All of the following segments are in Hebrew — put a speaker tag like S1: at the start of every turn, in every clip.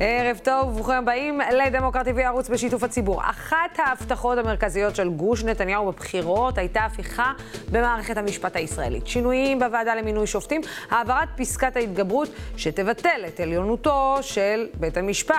S1: ערב טוב, ברוכים הבאים לדמוקרטי וערוץ בשיתוף הציבור. אחת ההבטחות המרכזיות של גוש נתניהו בבחירות הייתה הפיכה במערכת המשפט הישראלית. שינויים בוועדה למינוי שופטים, העברת פסקת ההתגברות שתבטל את עליונותו של בית המשפט,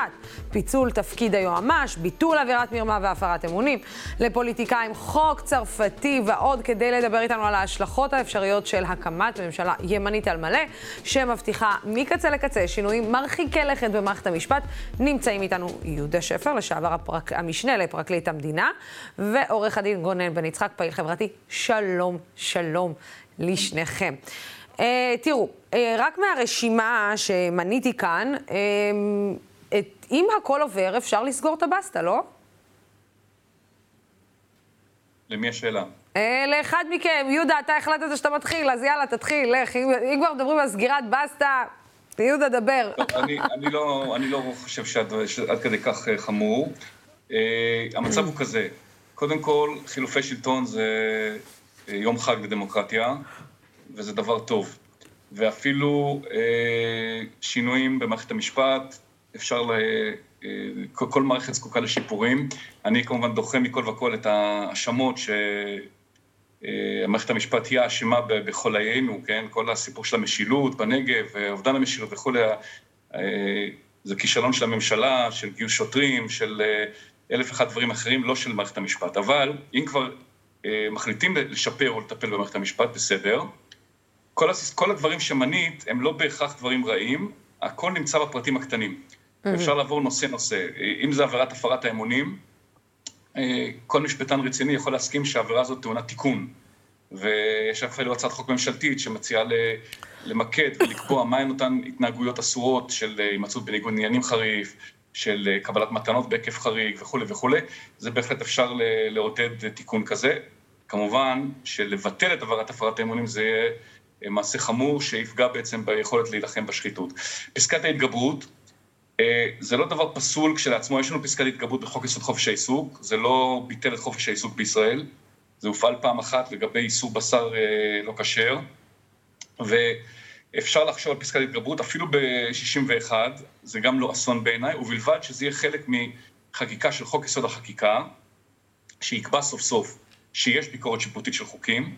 S1: פיצול תפקיד היועמ"ש, ביטול עבירת מרמה והפרת אמונים, לפוליטיקאים חוק צרפתי ועוד כדי לדבר איתנו על ההשלכות האפשריות של הקמת ממשלה ימנית על מלא, שמבטיחה מקצה לקצה שינויים מרחיקי לכת במערכת המשפט. המשפט. נמצאים איתנו יהודה שפר, לשעבר הפרק... המשנה לפרקליט המדינה, ועורך הדין גונן בן יצחק, פעיל חברתי. שלום, שלום לשניכם. Uh, תראו, uh, רק מהרשימה שמניתי כאן, uh, את, אם הכל עובר, אפשר לסגור את הבסטה, לא?
S2: למי השאלה?
S1: Uh, לאחד מכם, יהודה, אתה החלטת שאתה מתחיל, אז יאללה, תתחיל, לך. אם, אם כבר מדברים על סגירת בסטה, יהודה, דבר.
S2: לא, אני לא חושב שעד כדי כך אה, חמור. Uh, המצב הוא כזה, קודם כל, חילופי שלטון זה uh, יום חג לדמוקרטיה, וזה דבר טוב. ואפילו שינויים במערכת המשפט, אפשר ל... כל מערכת זקוקה לשיפורים. אני כמובן דוחה מכל וכל את ההאשמות ש... אה, מערכת המשפט היא האשמה בכל חוליינו, כן? כל הסיפור של המשילות בנגב, אובדן המשילות וכולי, אה, זה כישלון של הממשלה, של גיוס שוטרים, של אה, אלף ואחד דברים אחרים, לא של מערכת המשפט. אבל אם כבר מחליטים לשפר או לטפל במערכת המשפט, בסדר. כל, הסיס, כל הדברים שמנית הם לא בהכרח דברים רעים, הכל נמצא בפרטים הקטנים. Mm-hmm. אפשר לעבור נושא-נושא. אם זה עבירת הפרת האמונים, אה, כל משפטן רציני יכול להסכים שהעבירה הזאת טעונה תיקון. ויש אפילו הצעת חוק ממשלתית שמציעה למקד ולקבוע מהן אותן התנהגויות אסורות של אה, הימצאות בניגוד עניינים חריף, של אה, קבלת מתנות בהיקף חריג וכולי וכולי, זה בהחלט אפשר לעודד תיקון כזה. כמובן שלבטל את עבירת הפרת האמונים זה יהיה מעשה חמור שיפגע בעצם ביכולת להילחם בשחיתות. פסקת ההתגברות, אה, זה לא דבר פסול כשלעצמו, יש לנו פסקת התגברות בחוק יסוד חופש העיסוק, זה לא ביטל את חופש העיסוק בישראל, זה הופעל פעם אחת לגבי איסור בשר אה, לא כשר, ואפשר לחשוב על פסקת התגברות אפילו ב-61, זה גם לא אסון בעיניי, ובלבד שזה יהיה חלק מחקיקה של חוק יסוד החקיקה, שיקבע סוף סוף שיש ביקורת שיפוטית של חוקים,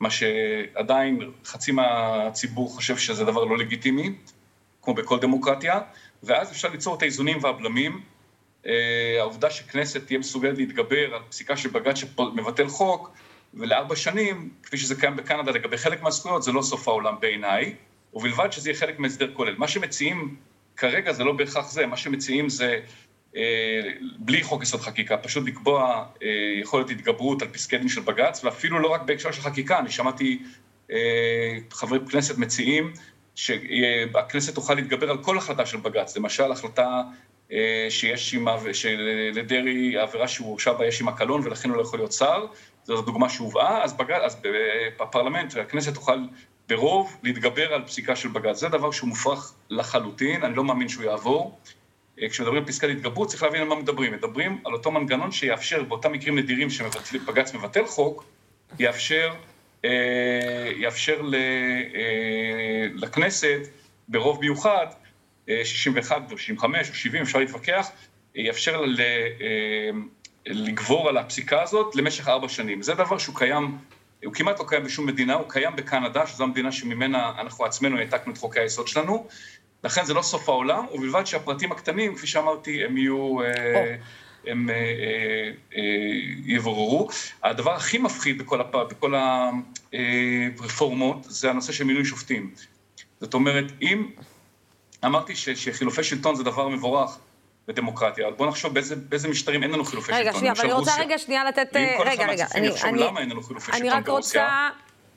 S2: מה שעדיין חצי מהציבור חושב שזה דבר לא לגיטימי, כמו בכל דמוקרטיה, ואז אפשר ליצור את האיזונים והבלמים. אה, העובדה שכנסת תהיה מסוגלת להתגבר על פסיקה של בג"ץ שמבטל חוק, ולארבע שנים, כפי שזה קיים בקנדה לגבי חלק מהזכויות, זה לא סוף העולם בעיניי, ובלבד שזה יהיה חלק מהסדר כולל. מה שמציעים כרגע זה לא בהכרח זה, מה שמציעים זה אה, בלי חוק יסוד חקיקה, פשוט לקבוע אה, יכולת התגברות על פסקי דין של בג"ץ, ואפילו לא רק בהקשר של חקיקה, אני שמעתי חברי כנסת מציעים שהכנסת תוכל להתגבר על כל החלטה של בג"ץ, למשל החלטה אה, שיש עימה, שלדרעי העבירה שהוא הורשע בה יש עימה קלון ולכן הוא לא יכול להיות שר, זו דוגמה שהובאה, אז, בג"ץ, אז בפרלמנט הכנסת תוכל ברוב להתגבר על פסיקה של בג"ץ. זה דבר שהוא מופרך לחלוטין, אני לא מאמין שהוא יעבור. אה, כשמדברים על פסקת התגברות צריך להבין על מה מדברים. מדברים על אותו מנגנון שיאפשר באותם מקרים נדירים שבג"ץ מבטל חוק, יאפשר אה, יאפשר אה, לכנסת ברוב מיוחד, 61 אה, או 65 או 70, אפשר להתווכח, יאפשר לגבור על הפסיקה הזאת למשך ארבע שנים. זה דבר שהוא קיים, הוא כמעט לא קיים בשום מדינה, הוא קיים בקנדה, שזו המדינה שממנה אנחנו עצמנו העתקנו את חוקי היסוד שלנו, לכן זה לא סוף העולם, ובלבד שהפרטים הקטנים, כפי שאמרתי, הם יהיו... Oh. הם אה, אה, אה, יבוררו. הדבר הכי מפחיד בכל, הפ... בכל הרפורמות זה הנושא של מינוי שופטים. זאת אומרת, אם אמרתי ש... שחילופי שלטון זה דבר מבורך, בדמוקרטיה, אבל בואו נחשוב באיזה, באיזה משטרים אין לנו חילופי
S1: רגע,
S2: שלטון. רגע,
S1: שנייה, אבל אני רוצה רגע שנייה לתת... רגע, רגע.
S2: אני, אני, למה אין לנו חילופי שלטון ברוסיה?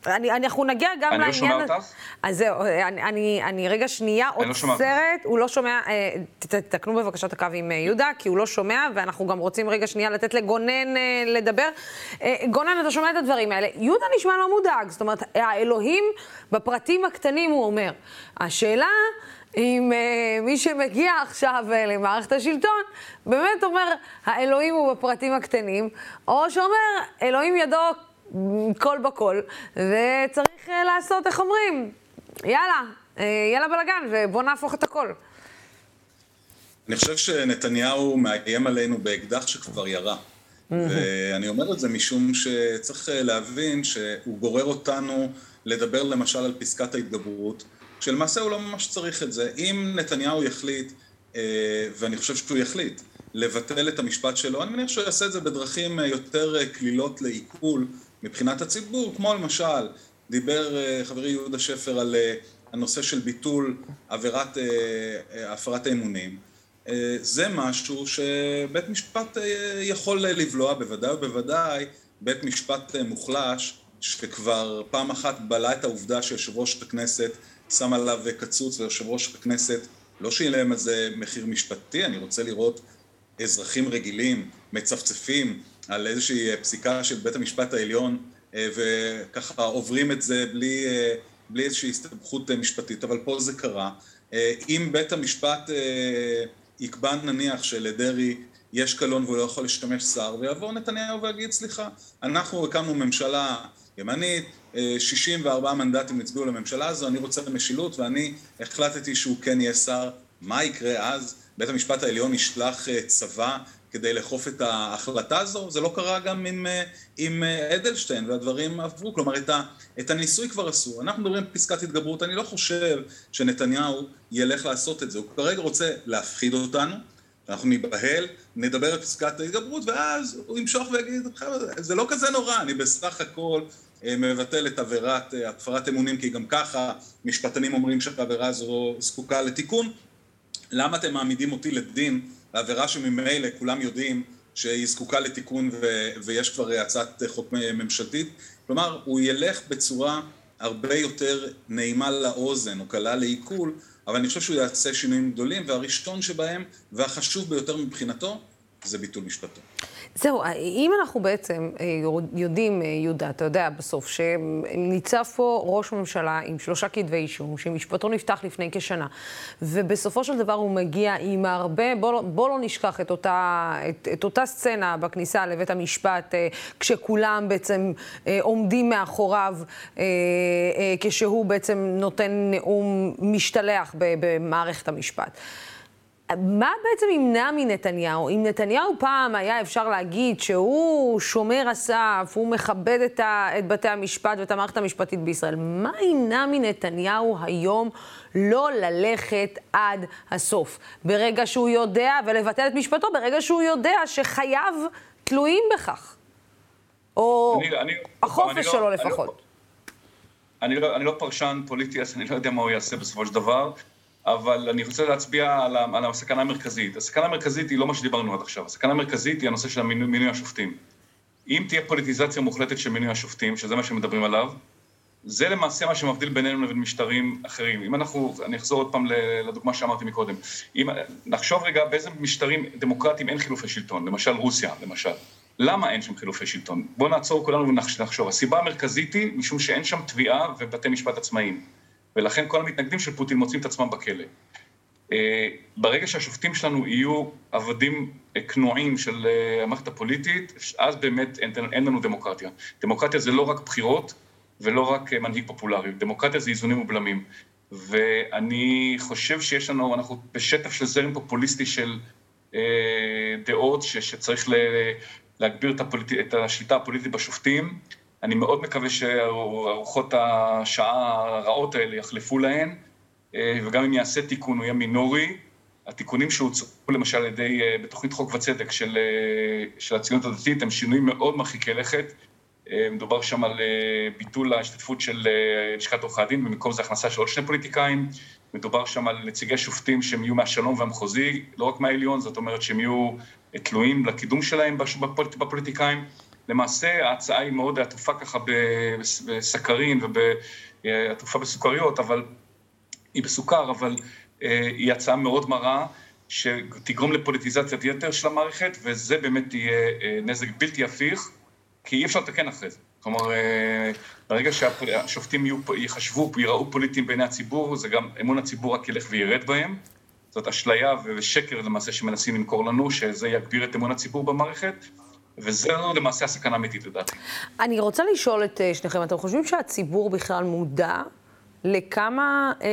S1: אני. אני, אנחנו נגיע גם לעניין...
S2: אני לא שומע אותך.
S1: אז זהו, אני, אני, אני רגע שנייה
S2: לא
S1: עוצרת, לא הוא לא שומע, אה, תתקנו בבקשה את הקו עם אה, יהודה, כי הוא לא שומע, ואנחנו גם רוצים רגע שנייה לתת לגונן אה, לדבר. גונן, אתה שומע את הדברים האלה. יהודה נשמע לא מודאג, זאת אומרת, האלוהים בפרטים הקטנים, הוא אומר. השאלה... אם uh, מי שמגיע עכשיו uh, למערכת השלטון, באמת אומר, האלוהים הוא בפרטים הקטנים, או שאומר, אלוהים ידו קול בקול, וצריך אה, לעשות, איך אומרים? יאללה, אה, יאללה בלאגן, ובואו נהפוך את הכל.
S3: אני חושב שנתניהו מאיים עלינו באקדח שכבר ירה. ואני אומר את זה משום שצריך להבין שהוא גורר אותנו לדבר למשל על פסקת ההתגברות, שלמעשה הוא לא ממש צריך את זה. אם נתניהו יחליט, אה, ואני חושב שהוא יחליט, לבטל את המשפט שלו, אני מניח שהוא יעשה את זה בדרכים יותר קלילות לעיכול מבחינת הציבור, כמו למשל, דיבר אה, חברי יהודה שפר על אה, הנושא של ביטול עבירת הפרת האמונים. זה משהו שבית משפט יכול לבלוע, בוודאי ובוודאי בית משפט מוחלש שכבר פעם אחת בלע את העובדה שיושב ראש הכנסת שם עליו קצוץ ויושב ראש הכנסת לא שילם על זה מחיר משפטי, אני רוצה לראות אזרחים רגילים מצפצפים על איזושהי פסיקה של בית המשפט העליון אה, וככה עוברים את זה בלי, אה, בלי איזושהי הסתבכות משפטית, אבל פה זה קרה. אה, אם בית המשפט יקבע נניח שלדרעי יש קלון והוא לא יכול להשתמש שר, ויבוא נתניהו ויגיד סליחה, אנחנו הקמנו ממשלה ימנית, 64 מנדטים הצביעו לממשלה הזו, אני רוצה משילות ואני החלטתי שהוא כן יהיה שר, מה יקרה אז? בית המשפט העליון ישלח אה, צבא כדי לאכוף את ההחלטה הזו? זה לא קרה גם עם, אה, עם אה, אדלשטיין והדברים עברו, כלומר את, ה, את הניסוי כבר עשו. אנחנו מדברים על פסקת התגברות, אני לא חושב שנתניהו ילך לעשות את זה, הוא כרגע רוצה להפחיד אותנו, אנחנו ניבהל, נדבר על פסקת ההתגברות, ואז הוא ימשוך ויגיד, זה לא כזה נורא, אני בסך הכל אה, מבטל את עבירת הפרת אמונים, כי גם ככה משפטנים אומרים שהעבירה הזו זקוקה לתיקון. למה אתם מעמידים אותי לדין בעבירה שממילא כולם יודעים שהיא זקוקה לתיקון ו- ויש כבר הצעת חוק ממשלתית? כלומר, הוא ילך בצורה הרבה יותר נעימה לאוזן או קלה לעיכול, אבל אני חושב שהוא יעשה שינויים גדולים, והראשון שבהם, והחשוב ביותר מבחינתו, זה ביטול משפטו.
S1: זהו, אם אנחנו בעצם אה, יודעים, אה, יהודה, אתה יודע, בסוף, שניצב פה ראש ממשלה עם שלושה כתבי אישום, שמשפטו נפתח לפני כשנה, ובסופו של דבר הוא מגיע עם הרבה, בוא, לא, בוא לא נשכח את אותה, את, את אותה סצנה בכניסה לבית המשפט, אה, כשכולם בעצם עומדים מאחוריו, כשהוא בעצם נותן נאום משתלח במערכת המשפט. מה בעצם ימנע מנתניהו? אם נתניהו פעם היה אפשר להגיד שהוא שומר הסף, הוא מכבד את, ה, את בתי המשפט ואת המערכת המשפטית בישראל, מה ימנע מנתניהו היום לא ללכת עד הסוף? ברגע שהוא יודע, ולבטל את משפטו, ברגע שהוא יודע שחייו תלויים בכך. או אני, אני, החופש אני לא- שלו לא, לפחות.
S2: אני לא, אני לא פרשן פוליטי, אז אני לא יודע מה הוא יעשה בסופו של דבר. אבל אני רוצה להצביע על, על הסכנה המרכזית. הסכנה המרכזית היא לא מה שדיברנו עד עכשיו, הסכנה המרכזית היא הנושא של המינוי, מינוי השופטים. אם תהיה פוליטיזציה מוחלטת של מינוי השופטים, שזה מה שמדברים עליו, זה למעשה מה שמבדיל בינינו לבין משטרים אחרים. אם אנחנו, אני אחזור עוד פעם לדוגמה שאמרתי מקודם, אם נחשוב רגע באיזה משטרים דמוקרטיים אין חילופי שלטון, למשל רוסיה, למשל. למה אין שם חילופי שלטון? בואו נעצור כולנו ונחשוב. הסיבה המרכזית היא משום שאין שם תביעה ובתי משפט עצמאיים. ולכן כל המתנגדים של פוטין מוצאים את עצמם בכלא. אה, ברגע שהשופטים שלנו יהיו עבדים כנועים של אה, המערכת הפוליטית, אז באמת אין, אין לנו דמוקרטיה. דמוקרטיה זה לא רק בחירות ולא רק אה, מנהיג פופולרי, דמוקרטיה זה איזונים ובלמים. ואני חושב שיש לנו, אנחנו בשטח של זרם פופוליסטי של אה, דעות ש, שצריך ל, להגביר את, הפוליט, את השליטה הפוליטית בשופטים. אני מאוד מקווה שארוחות השעה הרעות האלה יחלפו להן, אה, וגם אם יעשה תיקון הוא יהיה מינורי. התיקונים שהוצאו למשל על ידי, אה, בתוכנית חוק וצדק של, אה, של הציונות הדתית, הם שינויים מאוד מרחיקי לכת. מדובר שם על ביטול ההשתתפות של לשכת עורכי הדין, במקום זה הכנסה של עוד שני פוליטיקאים. מדובר שם על נציגי שופטים שהם יהיו מהשלום והמחוזי, לא רק מהעליון, זאת אומרת שהם יהיו תלויים לקידום שלהם בפוליטיקאים. למעשה ההצעה היא מאוד עטופה ככה בסכרין ועטופה בסוכריות, אבל היא בסוכר, אבל אה, היא הצעה מאוד מרה. שתגרום לפוליטיזציית יתר של המערכת, וזה באמת יהיה אה, נזק בלתי הפיך, כי אי אפשר לתקן אחרי זה. כלומר, אה, ברגע שהשופטים ייחשבו, ייראו פוליטיים בעיני הציבור, זה גם אמון הציבור רק ילך וירד בהם. זאת אשליה ושקר למעשה שמנסים למכור לנו, שזה יגביר את אמון הציבור במערכת, וזה למעשה הסכנה האמיתית לדעתי.
S1: אני רוצה לשאול את אה, שניכם, אתם חושבים שהציבור בכלל מודע לכמה אה,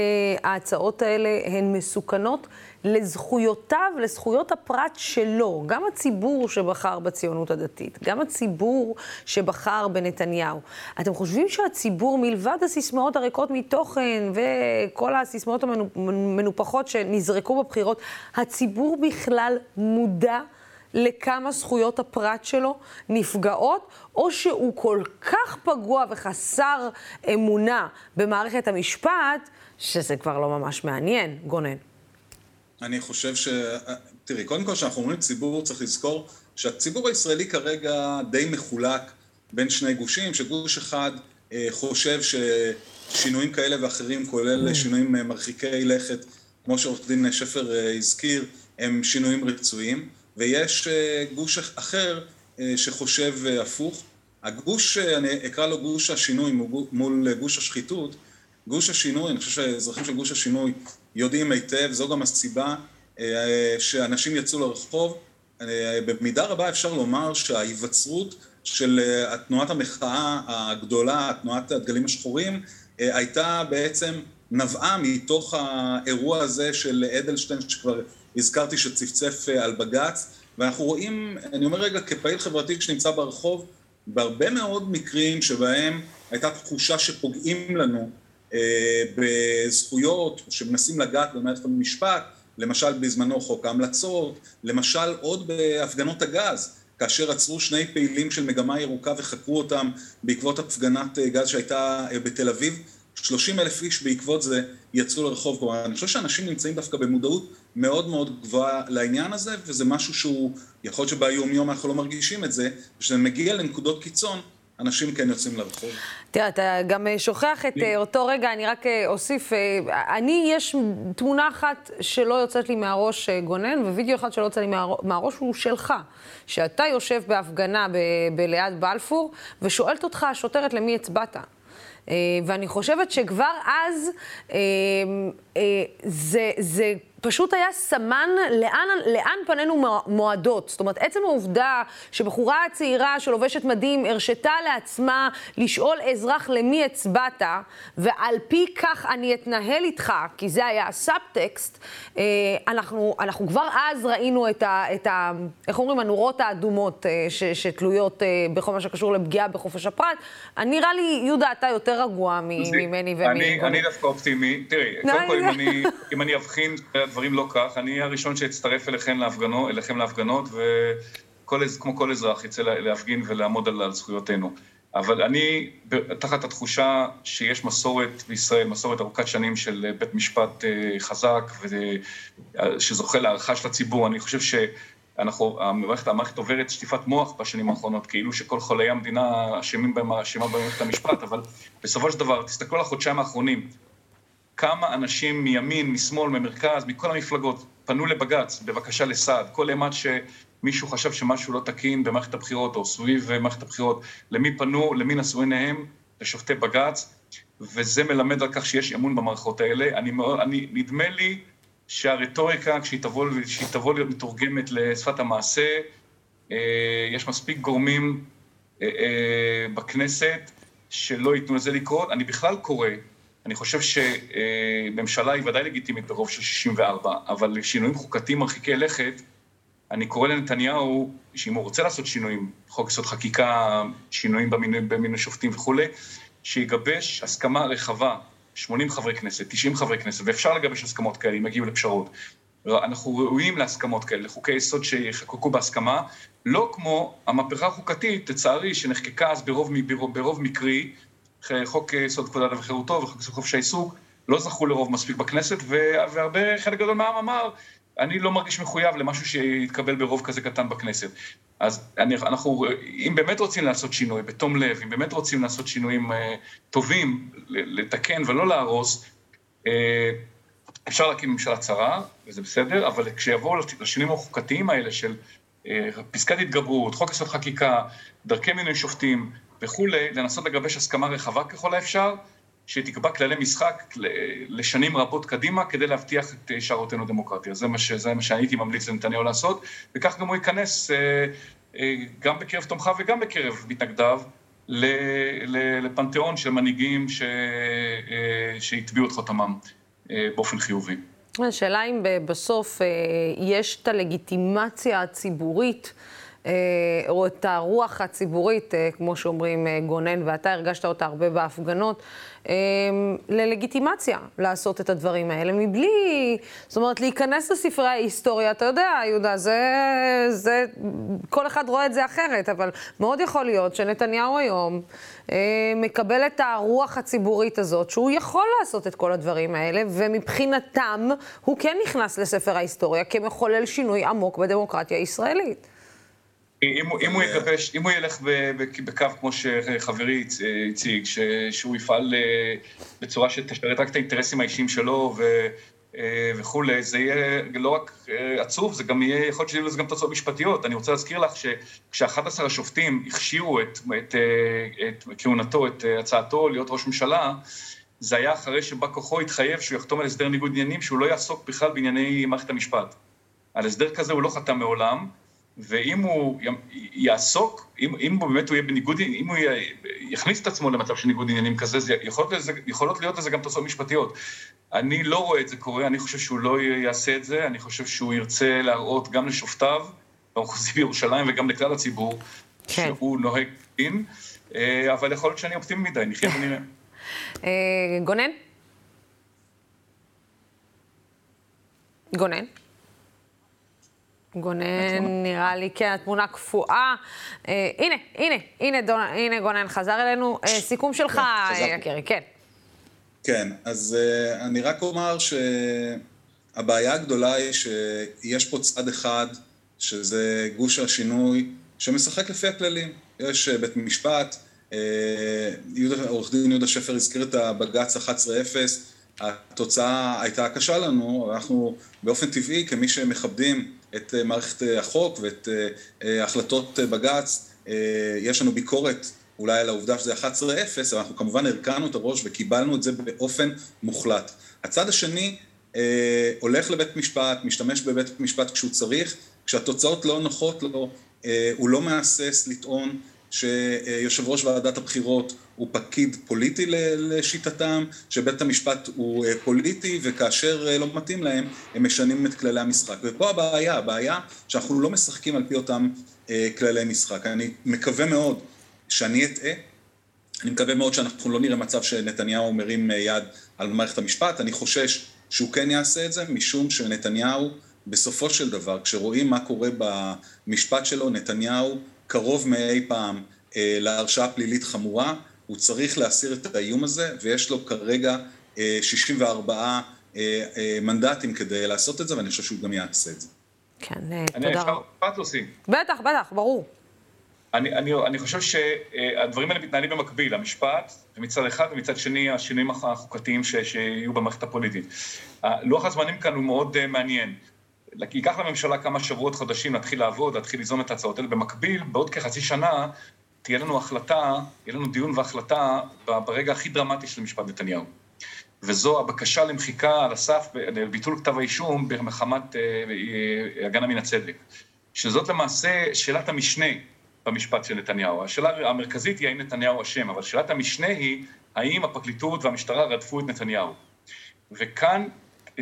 S1: ההצעות האלה הן מסוכנות לזכויותיו, לזכויות הפרט שלו. גם הציבור שבחר בציונות הדתית, גם הציבור שבחר בנתניהו. אתם חושבים שהציבור, מלבד הסיסמאות הריקות מתוכן וכל הסיסמאות המנופחות שנזרקו בבחירות, הציבור בכלל מודע לכמה זכויות הפרט שלו נפגעות, או שהוא כל כך פגוע וחסר אמונה במערכת המשפט, שזה כבר לא ממש מעניין. גונן.
S3: אני חושב ש... תראי, קודם כל כשאנחנו אומרים ציבור, צריך לזכור שהציבור הישראלי כרגע די מחולק בין שני גושים, שגוש אחד אה, חושב ששינויים כאלה ואחרים, כולל mm. שינויים אה, מרחיקי לכת, כמו שעורך דין שפר אה, הזכיר, הם שינויים רצויים, ויש אה, גוש אחר אה, שחושב אה, הפוך. הגוש, אני אקרא לו גוש השינוי מול גוש השחיתות, גוש השינוי, אני חושב שהאזרחים של גוש השינוי יודעים היטב, זו גם הסיבה שאנשים יצאו לרחוב. במידה רבה אפשר לומר שההיווצרות של תנועת המחאה הגדולה, תנועת הדגלים השחורים, הייתה בעצם, נבעה מתוך האירוע הזה של אדלשטיין, שכבר הזכרתי שצפצף על בג"ץ, ואנחנו רואים, אני אומר רגע, כפעיל חברתי שנמצא ברחוב, בהרבה מאוד מקרים שבהם הייתה תחושה שפוגעים לנו אה, בזכויות שמנסים לגעת במערכת המשפט, למשל בזמנו חוק ההמלצות, למשל עוד בהפגנות הגז, כאשר עצרו שני פעילים של מגמה ירוקה וחקרו אותם בעקבות הפגנת אה, גז שהייתה אה, בתל אביב, 30 אלף איש בעקבות זה יצאו לרחוב. כלומר, אני חושב שאנשים נמצאים דווקא במודעות מאוד מאוד גבוהה לעניין הזה, וזה משהו שהוא, יכול להיות שביום יום אנחנו לא מרגישים את זה, כשזה מגיע לנקודות קיצון, אנשים כן יוצאים לרחוב.
S1: תראה, אתה גם אה, שוכח את אה, אותו רגע, אני רק אה, אוסיף, אני, יש תמונה אחת שלא יוצאת לי מהראש גונן, ווידאו אחד שלא יוצא לי מהראש הוא שלך. שאתה יושב בהפגנה ב- ליד בלפור, ושואלת אותך השוטרת למי הצבעת. ואני חושבת שכבר אז זה, זה פשוט היה סמן לאן, לאן פנינו מועדות. זאת אומרת, עצם העובדה שבחורה צעירה שלובשת מדים הרשתה לעצמה לשאול אזרח למי הצבעת, ועל פי כך אני אתנהל איתך, כי זה היה הסאבטקסט, אה, אנחנו, אנחנו כבר אז ראינו את ה, את ה... איך אומרים? הנורות האדומות אה, ש, שתלויות אה, בכל מה שקשור לפגיעה בחופש הפרט. נראה לי, יהודה, אתה יותר רגוע ממני ומגוני.
S2: אני דווקא אופטימי. תראי, קודם כל, אם אני אבחין... הדברים לא כך. אני הראשון שאצטרף אליכם להפגנות, אליכם להפגנות, וכמו כל אזרח יצא להפגין ולעמוד על, על זכויותינו. אבל אני, תחת התחושה שיש מסורת בישראל, מסורת ארוכת שנים של בית משפט אה, חזק, שזוכה להערכה של הציבור, אני חושב שאנחנו, המערכת, המערכת עוברת שטיפת מוח בשנים האחרונות, כאילו שכל חולי המדינה אשמים במערכת המשפט, אבל בסופו של דבר, תסתכלו על החודשיים האחרונים, כמה אנשים מימין, משמאל, ממרכז, מכל המפלגות, פנו לבג"ץ בבקשה לסעד. כל אימת שמישהו חשב שמשהו לא תקין במערכת הבחירות או סביב מערכת הבחירות, למי פנו, למי נשאו עיניהם? לשופטי בג"ץ, וזה מלמד על כך שיש אמון במערכות האלה. אני, אני, נדמה לי שהרטוריקה, כשהיא תבוא, כשהיא תבוא להיות מתורגמת לשפת המעשה, אה, יש מספיק גורמים אה, אה, בכנסת שלא ייתנו לזה לקרות. אני בכלל קורא אני חושב שממשלה היא ודאי לגיטימית ברוב של 64, אבל לשינויים חוקתיים מרחיקי לכת, אני קורא לנתניהו, שאם הוא רוצה לעשות שינויים, חוק יסוד חקיקה, שינויים במינוי, במינוי שופטים וכולי, שיגבש הסכמה רחבה, 80 חברי כנסת, 90 חברי כנסת, ואפשר לגבש הסכמות כאלה אם יגיעו לפשרות. אנחנו ראויים להסכמות כאלה, לחוקי יסוד שיחקקו בהסכמה, לא כמו המהפכה החוקתית, לצערי, שנחקקה אז ברוב, ברוב, ברוב מקרי, חוק יסוד כבוד האדם וחירותו וחוק יסוד חופש העיסוק לא זכו לרוב מספיק בכנסת, והרבה, חלק גדול מהעם אמר, אני לא מרגיש מחויב למשהו שיתקבל ברוב כזה קטן בכנסת. אז אני, אנחנו, אם באמת רוצים לעשות שינוי בתום לב, אם באמת רוצים לעשות שינויים אה, טובים, לתקן ולא להרוס, אה, אפשר להקים ממשלה צרה, וזה בסדר, אבל כשיבואו לשינויים החוקתיים האלה של אה, פסקת התגברות, חוק יסוד חקיקה, דרכי מינוי שופטים, וכולי, לנסות לגבש הסכמה רחבה ככל האפשר, שתקבע כללי משחק לשנים רבות קדימה, כדי להבטיח את הישארותנו דמוקרטיה. זה מה, ש, זה מה שהייתי ממליץ לנתניהו לעשות, וכך גם הוא ייכנס אה, אה, גם בקרב תומכיו וגם בקרב מתנגדיו לפנתיאון של מנהיגים אה, שהטביעו את חותמם באופן חיובי.
S1: השאלה אם בסוף יש את הלגיטימציה הציבורית אה, או את הרוח הציבורית, אה, כמו שאומרים אה, גונן, ואתה הרגשת אותה הרבה בהפגנות, ללגיטימציה לעשות את הדברים האלה, מבלי, זאת אומרת, להיכנס לספרי ההיסטוריה, אתה יודע, יהודה, זה, זה, כל אחד רואה את זה אחרת, אבל מאוד יכול להיות שנתניהו היום מקבל את הרוח הציבורית הזאת, שהוא יכול לעשות את כל הדברים האלה, ומבחינתם הוא כן נכנס לספר ההיסטוריה כמחולל שינוי עמוק בדמוקרטיה הישראלית.
S2: אם, אם הוא יגבש, אם הוא ילך בקו כמו שחברי הציג, שהוא יפעל אה, בצורה שתשרת רק את האינטרסים האישיים שלו ו, אה, וכולי, זה יהיה לא רק אה, עצוב, זה גם יהיה, יכול להיות שיהיו לזה גם תוצאות משפטיות. אני רוצה להזכיר לך שכש-11 השופטים הכשירו את, את, את כהונתו, את הצעתו להיות ראש ממשלה, זה היה אחרי שבא כוחו התחייב שהוא יחתום על הסדר ניגוד עניינים, שהוא לא יעסוק בכלל בענייני מערכת המשפט. על הסדר כזה הוא לא חתם מעולם. ואם הוא יעסוק, אם, אם באמת הוא יהיה בניגוד, אם הוא יהיה, יכניס את עצמו למצב של ניגוד עניינים כזה, זה יכולות, לזה, יכולות להיות לזה גם תוצאות משפטיות. אני לא רואה את זה קורה, אני חושב שהוא לא יעשה את זה, אני חושב שהוא ירצה להראות גם לשופטיו, במחוזי בירושלים וגם לכלל הציבור, כן. שהוא נוהג דין, אה, אבל יכול להיות שאני אופטימי מדי, נחיה ונראה.
S1: אה, גונן? גונן? גונן, נראה לי, כן, התמונה קפואה. אה, הנה, הנה, הנה, דון, הנה גונן חזר אלינו. אה, סיכום שלך, כן, יקירי, כן.
S3: כן, אז אה, אני רק אומר שהבעיה הגדולה היא שיש פה צד אחד, שזה גוש השינוי, שמשחק לפי הכללים. יש אה, בית משפט, אה, עורך דין יהודה שפר הזכיר את הבג"ץ 11-0, התוצאה הייתה קשה לנו, אנחנו באופן טבעי, כמי שמכבדים את אה, מערכת אה, החוק ואת אה, החלטות בג"ץ. יש לנו ביקורת אולי על העובדה שזה 11-0, אבל אנחנו כמובן הרכנו את הראש וקיבלנו את זה באופן מוחלט. הצד השני הולך לבית משפט, משתמש בבית משפט כשהוא צריך, כשהתוצאות לא נוחות לו, הוא לא מהסס לטעון שיושב ראש ועדת הבחירות הוא פקיד פוליטי לשיטתם, שבית המשפט הוא אה, פוליטי וכאשר אה, לא מתאים להם הם משנים את כללי המשחק. ופה הבעיה, הבעיה שאנחנו לא משחקים על פי אותם אה, כללי משחק. אני מקווה מאוד שאני אטעה, אני מקווה מאוד שאנחנו לא נראה מצב שנתניהו מרים יד על מערכת המשפט, אני חושש שהוא כן יעשה את זה, משום שנתניהו בסופו של דבר, כשרואים מה קורה במשפט שלו, נתניהו קרוב מאי פעם אה, להרשעה פלילית חמורה, הוא צריך להסיר את האיום הזה, ויש לו כרגע אה, 64 אה, אה, מנדטים כדי לעשות את זה, ואני חושב שהוא גם יעשה את זה.
S1: כן, אה, תודה. אני אפשר
S2: משפט להוסיף.
S1: בטח, בטח, ברור.
S2: אני, אני, אני חושב שהדברים האלה מתנהלים במקביל, המשפט, ומצד אחד, ומצד שני השינויים החוקתיים ש, שיהיו במערכת הפוליטית. לוח הזמנים כאן הוא מאוד uh, מעניין. ייקח לממשלה כמה שבועות, חודשים להתחיל לעבוד, להתחיל ליזום את ההצעות האלה. במקביל, בעוד כחצי שנה, תהיה לנו החלטה, יהיה לנו דיון והחלטה ברגע הכי דרמטי של משפט נתניהו. וזו הבקשה למחיקה על הסף, לביטול כתב האישום מחמת אה, אה, הגנה מן הצדק. שזאת למעשה שאלת המשנה במשפט של נתניהו. השאלה המרכזית היא האם נתניהו אשם, אבל שאלת המשנה היא האם הפרקליטות והמשטרה רדפו את נתניהו. וכאן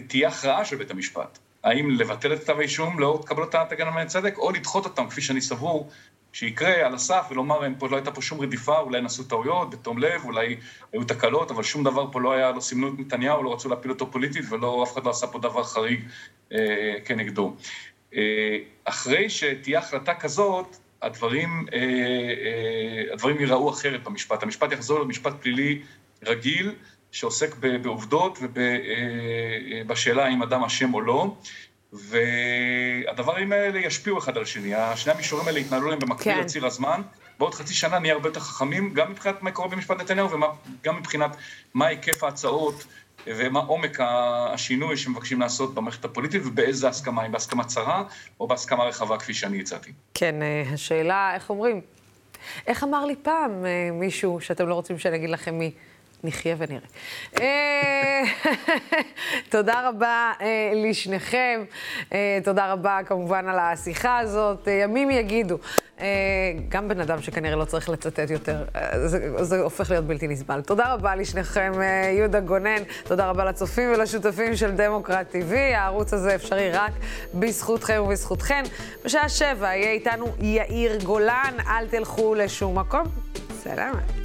S2: תהיה הכרעה של בית המשפט. האם לבטל את כתב האישום לאור קבלת הגנה מן הצדק, או לדחות אותם, כפי שאני סבור, שיקרה על הסף ולומר, פה, לא הייתה פה שום רדיפה, אולי נעשו טעויות בתום לב, אולי היו תקלות, אבל שום דבר פה לא היה, לא סימנו את נתניהו, לא רצו להפיל אותו פוליטית, ולא, אף אחד לא עשה פה דבר חריג אה, כנגדו. אה, אחרי שתהיה החלטה כזאת, הדברים, אה, אה, הדברים ייראו אחרת במשפט. המשפט יחזור למשפט פלילי רגיל, שעוסק בעובדות ובשאלה אה, אה, האם אדם אשם או לא. והדברים האלה ישפיעו אחד על השני. שני המישורים האלה יתנהלו להם במקביל כן. על ציר הזמן. בעוד חצי שנה נהיה הרבה יותר חכמים, גם מבחינת מה קורה במשפט נתניהו וגם מבחינת מה היקף ההצעות ומה עומק השינוי שמבקשים לעשות במערכת הפוליטית ובאיזה הסכמה, אם בהסכמה צרה או בהסכמה רחבה כפי שאני הצעתי.
S1: כן, אה, השאלה, איך אומרים? איך אמר לי פעם מישהו, שאתם לא רוצים שאני אגיד לכם מי? נחיה ונראה. אה, תודה רבה אה, לשניכם. אה, תודה רבה כמובן על השיחה הזאת. ימים יגידו. גם בן אדם שכנראה לא צריך לצטט יותר, זה, זה הופך להיות בלתי נסבל. תודה רבה לשניכם, יהודה גונן. תודה רבה לצופים ולשותפים של דמוקרט TV. הערוץ הזה אפשרי רק בזכותכם ובזכותכן. בשעה שבע יהיה איתנו יאיר גולן. אל תלכו לשום מקום. סלמת.